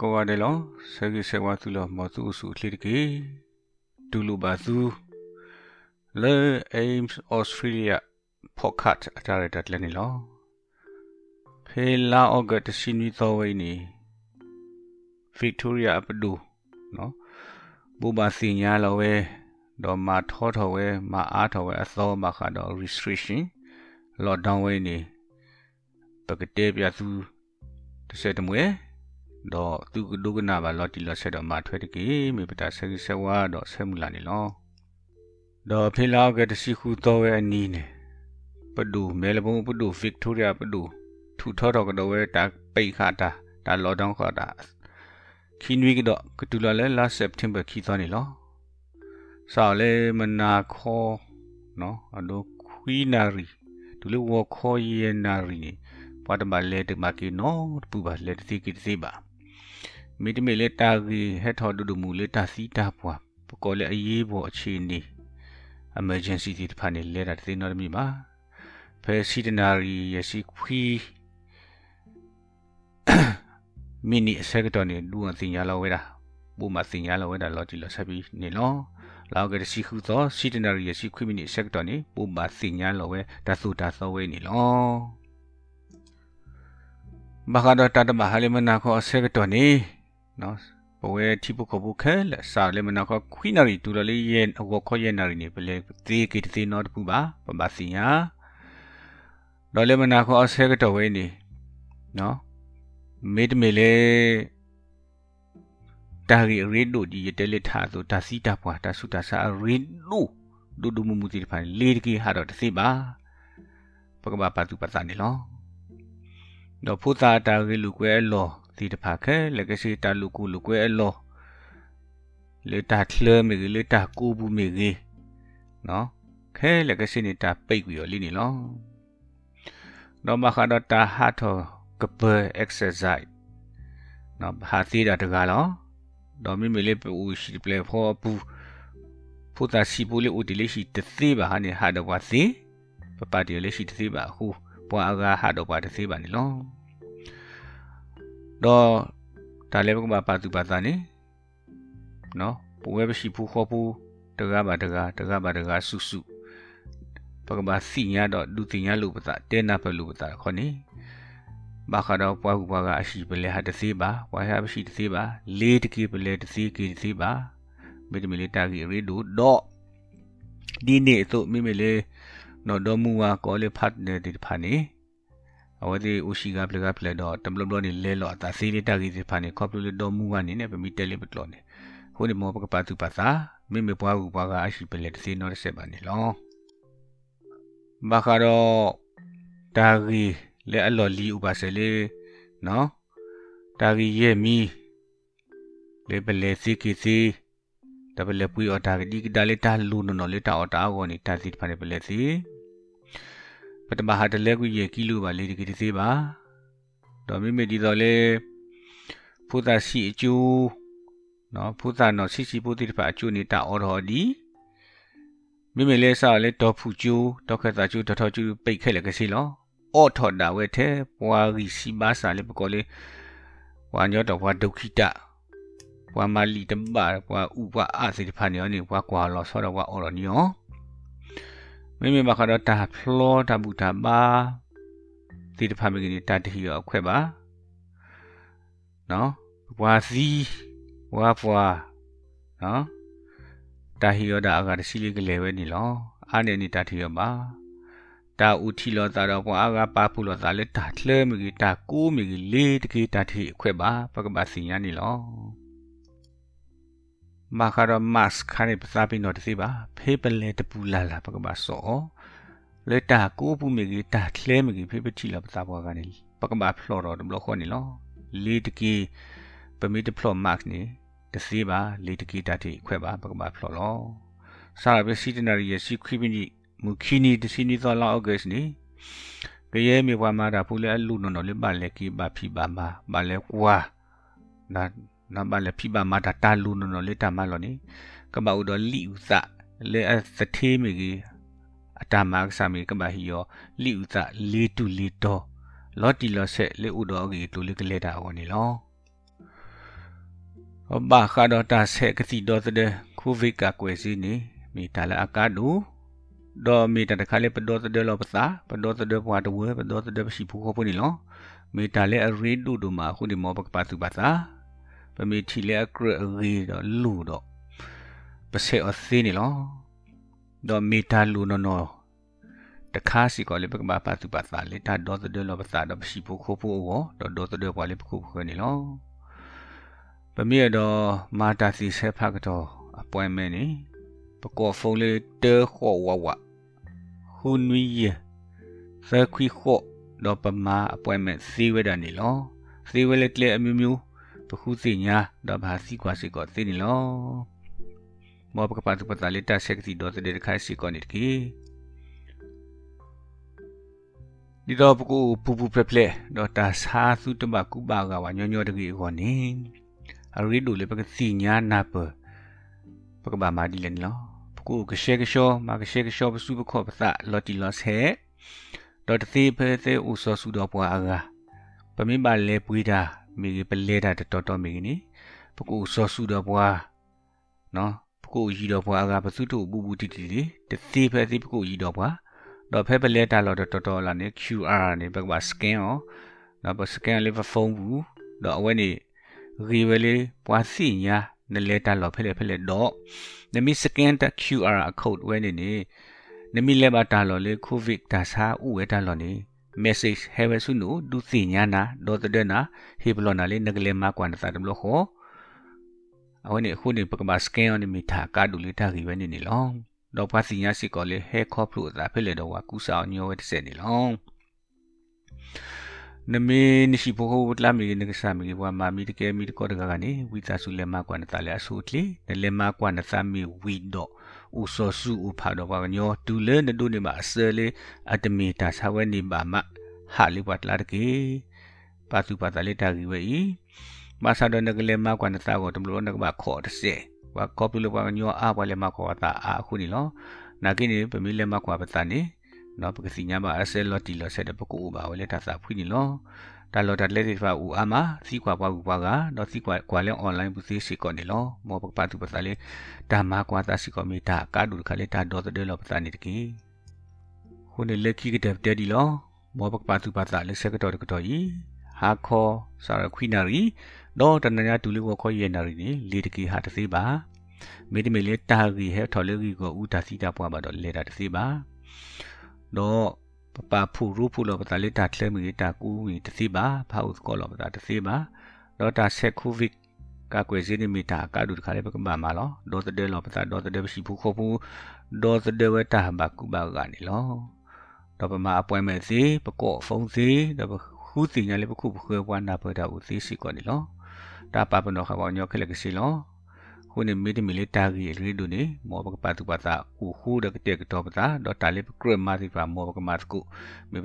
ကောဝတယ်လောဆဂိဆေဝါသူလောမသူစုလှိတကေဒူလူဘာသူလေ aims australia pocket အတားရတက်လည်းနေလောဖေလာအော့ဂတ်စီနီသောဝိနေ victoria ပဒူနော်ဘူဘာစင်ညာလောဝဲတော့မထောထောဝဲမအားထောဝဲအသောမခါတော့ restriction lockdown ဝဲနေပကတဲ့ပြသူတစ်ဆက်တမွေ တော့သူဒုကနာပါလော်တီလော်ဆက်တော့မထွဲတကေမေပတာဆက်ဆက်ဝါတော့ဆက်မူလာနေလောတော့ဖေလာကတစီခုတော့ဝဲအနီးနေပဒူမဲလဘုံပဒူဗစ်တိုးရီယာပဒူထူထောတော့ကတော့ဝဲတာပိတ်ခတာဒါလော်ဒေါင်းခတာခီနွေကတော့ကတူလာလဲလာစက်တင်ဘာခီသွားနေလောဆောက်လေမနာခေါ်နော်အဒိုခွီနာရီဒူလေဝခေါ်ယေနာရီနေပတ်တမလဲတမကီနော်ပူပါလဲတစီကီတစီပါ မိတမေလေတာကြီးဟက်ထော်ဒူဒူမူလေတာစီတာပွားပကောလေအရေးပေါ်အခြေအနေ emergency ဒီတဖာနေလဲတာသိနော်မိပါဖဲစီတနာရီရရှိခွီမီနီအစက်တော်နေလူအစင်ရလောက်ဝဲတာဘူမစင်ရလောက်ဝဲတာလော်တီလော်ဆက်ပြီးနေလောလောက်ကတစီခုသောစီတနာရီရရှိခွီမီနီအစက်တော်နေဘူမစင်ရလောက်ဝဲတဆူတဆောဝဲနေလောဘာကတော့တတမဟာလေမနာခေါ်အစက်တော်နေ နော်ဘဝဲတိပုခဘုခဲလက်စာလေမနာခခွိနာရီတူလေးရဲ့အဝခေါ်ရဲ့နာရီနေပလေသေးကေတေနော်တပူပါပပစီညာဒေါ်လေမနာခအဆဲကတော့ဝဲနေနော်မေတမေလေတာရီရီဒိုဒီတဲလက်ထားဆိုတာစီတာပွားတာစုတာစာရီဒိုဒူဒူမူမူတီဖိုင်လေကီဟာတော့တစီပါပကဘာပါတူပစာနေလောတော့ဖူတာတာရီလူကွဲလော တီတဖာခဲလကစီတာလူကူလူကွဲအလောလေတာထလမေလေတာကူဘူးမေကြီးနော်ခဲလကစီနေတာပိတ်ပြီးရလိနေလောတော့မခါတော့တာဟာတော့ကပ exercise နော်ဟာသီတာတကားလောတော့မိမလေးပူရှိပလေဖောပူဖူတာစီပူလေးဦးတလေးရှိတသေးပါဟာနေဟာတော့ပါသေးပပတီလေးရှိတသေးပါခုပွားအကားဟာတော့ပါတသေးပါနေလော တော့ဒါလည်းဘကပါသူပါသားနေနော်ပဝဲပရှိဖူခေါ်ဖူတကားပါတကားတကားပါတကားစုစုဘကပါစီညာတော့လူတင်ညာလူပတာတဲနာဖလူပတာခေါနေဘာခါတော့ပွားကူပွားကအရှိပလဲဟာတသေးပါပွားဟာပရှိတသေးပါလေးတကေပလဲတသေးကေတသေးပါမိတမီလေးတာကြီးရီဒူတော့ဒီနေ့သို့မိမိလေးနော်တော်မူဝါကောလေးဖတ်နေတဲ့ဖာနေ အဝတိဥရှိကပလကပလတော့တမလဘလနေလဲလောတာစီလီတာကြီးစီဖာနေခေါပလတော်မူကနေနေပမီတဲလေးပတလောနေဟိုဒီမောပကပါသူပါသာမိမိပွားကူပွားကအရှိပလက်တစီနော်ဆက်ပါနေလောဘာခါတော့တာကြီးလဲအလော်လီဥပါဆယ်လေးနော်တာကြီးရဲ့မီလေပလေစီကီစီတပလေပွေအတာဒီကဒါလေတာလူနော်လေတာအတာအောနေတာစီဖာနေပလေစီ ပထမဟာတလဲကူရေကီလိုပါလေဒီကီသေးပါတော့မိမိဒီတော့လေဖုသာရှိအကျိုးနော်ဖုသာနော်ရှိရှိပုတိတပါအကျိုးနေတာအော်တော်ဒီမိမိလဲစားလဲတော့ဖူကျိုးတော့ခက်သာကျိုးတော်တော်ကျိုးပိတ်ခဲ့လေကစီလောအော်ထော်တာဝဲတဲ့ပွာရီစီပါစာလေပကောလေဝါညောတော့ဝါဒုခိတဝါမာလီတမ္ဘာဝါဥပအာစီတဖာနေနေဝါကွာလောဆောတော့ဝါအော်တော်နီယော မိမိမခါတော့တာဖလောတာဘူးတာပါဒီတဖာမကြီးတာတဟီရောအခွဲပါနော်ဝါစီဝါဖွာနော်တာဟီရောတာအကတစီလေးကလေးပဲနေလောအာနေနေတာထီရောပါတာဥထီလောတာတော့ဘွာကပါဖူလောတာလေတာထလဲမကြီးတာကိုမကြီးလေးတကေတာထီအခွဲပါပကပါစီညာနေလော မာခါရမတ်ခါနေပစာပီနော်တစီပါဖေးပလဲတပူလာလာပကပါစောလေတာကိုပူမကြီးတာထလဲမကြီးဖေးပချီလာပစာဘွာကနေပကပါဖလော်တော့ဘလခေါ်နေလောလေးတကေပမီတဖလော်မတ်နေတစီပါလေးတကေတာတီခွဲပါပကပါဖလော်လောစာရပစီတနာရီရစီခွီမီနီမူခီနီတစီနီသောလောက်အော့ဂတ်နေကရဲမြေဝါမာတာဖူလဲလူနော်နော်လေးပါလဲကီပါဖီပါမာပါလဲကွာနာ နဘာလေဖိဘာမာတာတာလူနော်လေတာမလောနေကဘာဥဒလီဥစလေအသသေးမီကြီးအတမကဆာမီကဘာဟီယောလီဥစလေတူလီတော့လော်တီလော်ဆက်လေဥတော်ကြီးတူလေကလေတာအောနေလောဘာခါတော့တာဆက်ကတိတော့တဲ့ကိုဗစ်ကကွယ်စီနေမိတလာအကားဒူတော့မိတတခါလေပဒေါ်တဲ့လောပစာပဒေါ်တဲ့ဘွားတဝဲပဒေါ်တဲ့ရှိဘူးခေါ်ပနေလောမိတလေအရီဒူဒူမှာခုဒီမောပကပါသူပါသာ ပမိထီလေအကရရီတော့လူတော့ပစေအသိနေလောတော့မိတလူနော်နော်တခါစီကလေးပကပါပါသူပါသာလေတာဒေါ်တဲ့လောပစာတော့ရှိဘူးခေါ်ဖို့ဟောတော့ဒေါ်တဲ့ဘွားလေးပခုခေါ်နေလောပမိရတော့မာတာစီဆက်ဖက်တော့ appointment နေပကောဖုန်းလေးတဲခေါ်ဝဝဟွန်ဝီယသခွီခေါ်တော့ပမာ appointment စီဝဲတာနေလောစီဝဲလက်လက်အမျိုးမျိုး ပခုစီညာတော့ဘာစီကွာစီကောသိနေလောမောပကပတ်ပတလေးတက်ဆက်စီတော့တဲ့ခိုင်စီကောနေတကီဒီတော့ပကူပူပူပလက်ပလက်တော့တာစာစုတမကူပါကဝညညတကီခေါနေအရီဒူလေပကစီညာနာပပကဘာမာဒီလန်လောပကူကရှေကရှောမာကရှေကရှောပစုပခောပသလော်တီလော့ဆဲဒေါ်တသေးဖဲသေးဥစောစုတော်ပွားအားပမိပါလေပွေးတာ မိပလဲတာတော်တော်မိနီပကူစောစုတော်ပွားနော်ပကူရီတော်ပွားအားပစုတို့ဘူးဘူးတီတီတသေးဖဲသေးပကူရီတော်ပွားတော့ဖဲပလဲတာလော်တော်တော်လာနေ QR နေပကဘာ scan อ๋อနော်ပ scan လေးဖုန်းဘူးတော့အဝဲနေရီဝဲလေးပွားစီညာနလေတာလော်ဖဲလေဖဲလေတော့နမီ scan တ QR code ဝဲနေနေနမီလေဘာတာလော်လေ covid တာစာဥဝဲတာလော်နေ message ဟဲဝဲဆုနုဒုစီညာနာဒေါ်တဲ့နာဟေဘလော်နာလေနဂလေမကွာနတာတမလို့ဟောအဝနေခုနေပကမ scan နေမီတာကာဒူလီတာရီဝဲနေနေလောတော့ပါစီညာစီကောလေဟဲခေါပလို့တာဖဲလေတော့ဝကူစာညောဝဲတဲ့နေလောနမေနိရှိဘောဟလာမီနကဆာမီဘဝမာမီတကဲမီတကောတကကနေဝိသဆုလေမကွာနတလေအဆုတလေနလေမကွာနသမီဝီဒို ဥစောစုဥဖာတော့ဘာညောဒူလေနဒုနေမှာအစလေအတမီတာဆဝဲနေပါမဟာလိဝတ်လာတကေပါစုပါတလေတာကြီးဝဲဤမဆာဒနကလေမကွာနတကိုတမလို့နကဘာခေါ်တစေဝါကောပလူဘာညောအာဘလေမခေါ်တာအခုနီလောနာကိနေပမီလေမကွာပတနေနော်ပကစီညာပါအစဲလော်တီလော်ဆက်တဲ့ပကူပါဝလေတာစာဖွင့်နေလော တာလော်တာလက်ဒီဖာဦးအာမစီကွာပွားဘူးပွားကတော့စီကွာကွာလဲအွန်လိုင်းပူစီစီကောနေလောမောပကပါသူပစာလေတာမကွာတာစီကောမီတာကာဒူခလေတာဒေါ်တဲ့လောပစာနေတကီခုနေလက်ခိကတဲ့တဲ့ဒီလောမောပကပါသူပစာလေဆက်ကတော့ကတော့ဤဟာခေါ်စာရခွိနာရီတော့တနညာဒူလေးဝခေါ်ရနာရီနေလေတကီဟာတသေးပါမေတ္တမေလေတာရီဟဲထော်လေရီကိုဥတာစီတာပွားပါတော့လေတာတသေးပါတော့ ပပဖူရူဖူလောပတာလေတာထလဲမီတာကူမီတစီပါဖောက်ကောလောပတာတစီပါတော့တာဆက်ကူဗစ်ကကွယ်စင်းမီတာကာဒူတခါလေပကမမာလောဒေါ်တဒဲလောပတာဒေါ်တဒဲရှိဖူခေါ်ဖူဒေါ်တဒဲဝတာဘကူဘာကနေလောတော့ပမာအပွဲမဲ့စီပကော့ဖုန်းစီတော့ခူးစီညာလေပခုခွဲပွားနာပတာဦးစီစီကောနေလောဒါပပနောခဘောညောခလက်ကစီလော ခုနေမီတမီလေးတာကြီးရီဒူနေမောဘကပါတူပါတာဥခုဒကတဲ့ကတော့ပတာဒေါ်တာလေးကရမာစီပါမောဘကမတ်ကုမေ